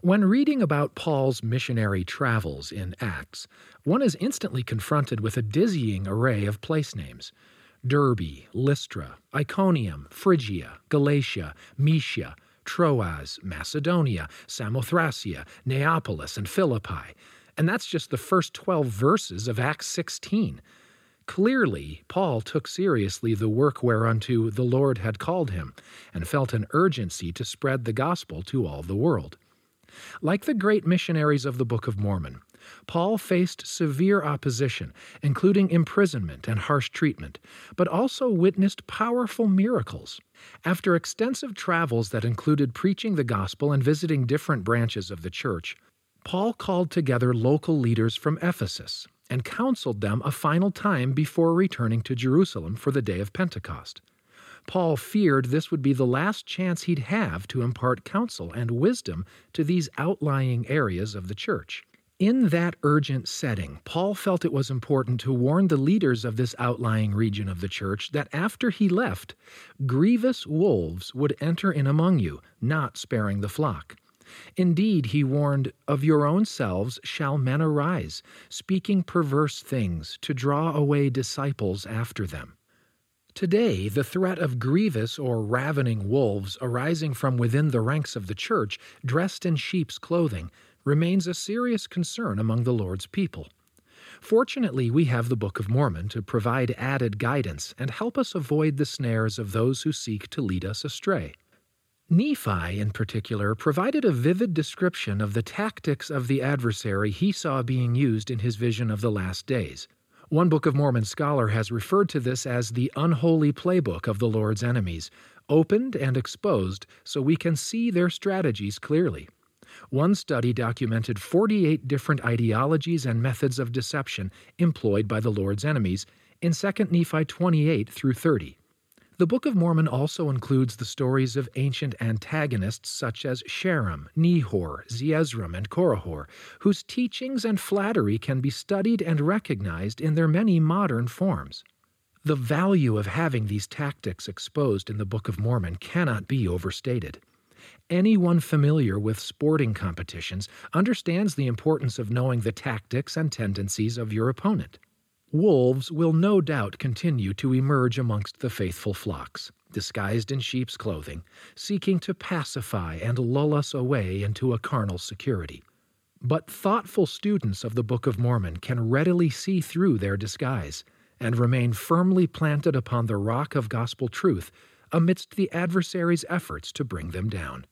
When reading about Paul's missionary travels in Acts, one is instantly confronted with a dizzying array of place names. Derbe, Lystra, Iconium, Phrygia, Galatia, Mysia, Troas, Macedonia, Samothracia, Neapolis, and Philippi. And that's just the first 12 verses of Acts 16. Clearly, Paul took seriously the work whereunto the Lord had called him, and felt an urgency to spread the gospel to all the world. Like the great missionaries of the Book of Mormon, Paul faced severe opposition, including imprisonment and harsh treatment, but also witnessed powerful miracles. After extensive travels that included preaching the gospel and visiting different branches of the church, Paul called together local leaders from Ephesus and counseled them a final time before returning to Jerusalem for the day of Pentecost. Paul feared this would be the last chance he'd have to impart counsel and wisdom to these outlying areas of the church. In that urgent setting, Paul felt it was important to warn the leaders of this outlying region of the church that after he left, grievous wolves would enter in among you, not sparing the flock. Indeed, he warned, Of your own selves shall men arise, speaking perverse things, to draw away disciples after them. Today, the threat of grievous or ravening wolves arising from within the ranks of the church, dressed in sheep's clothing, remains a serious concern among the Lord's people. Fortunately, we have the Book of Mormon to provide added guidance and help us avoid the snares of those who seek to lead us astray. Nephi, in particular, provided a vivid description of the tactics of the adversary he saw being used in his vision of the last days. One Book of Mormon scholar has referred to this as the unholy playbook of the Lord's enemies, opened and exposed so we can see their strategies clearly. One study documented 48 different ideologies and methods of deception employed by the Lord's enemies in 2 Nephi 28 through 30. The Book of Mormon also includes the stories of ancient antagonists such as Sherem, Nehor, Zeezrom, and Korihor, whose teachings and flattery can be studied and recognized in their many modern forms. The value of having these tactics exposed in the Book of Mormon cannot be overstated. Anyone familiar with sporting competitions understands the importance of knowing the tactics and tendencies of your opponent. Wolves will no doubt continue to emerge amongst the faithful flocks, disguised in sheep's clothing, seeking to pacify and lull us away into a carnal security. But thoughtful students of the Book of Mormon can readily see through their disguise and remain firmly planted upon the rock of gospel truth amidst the adversary's efforts to bring them down.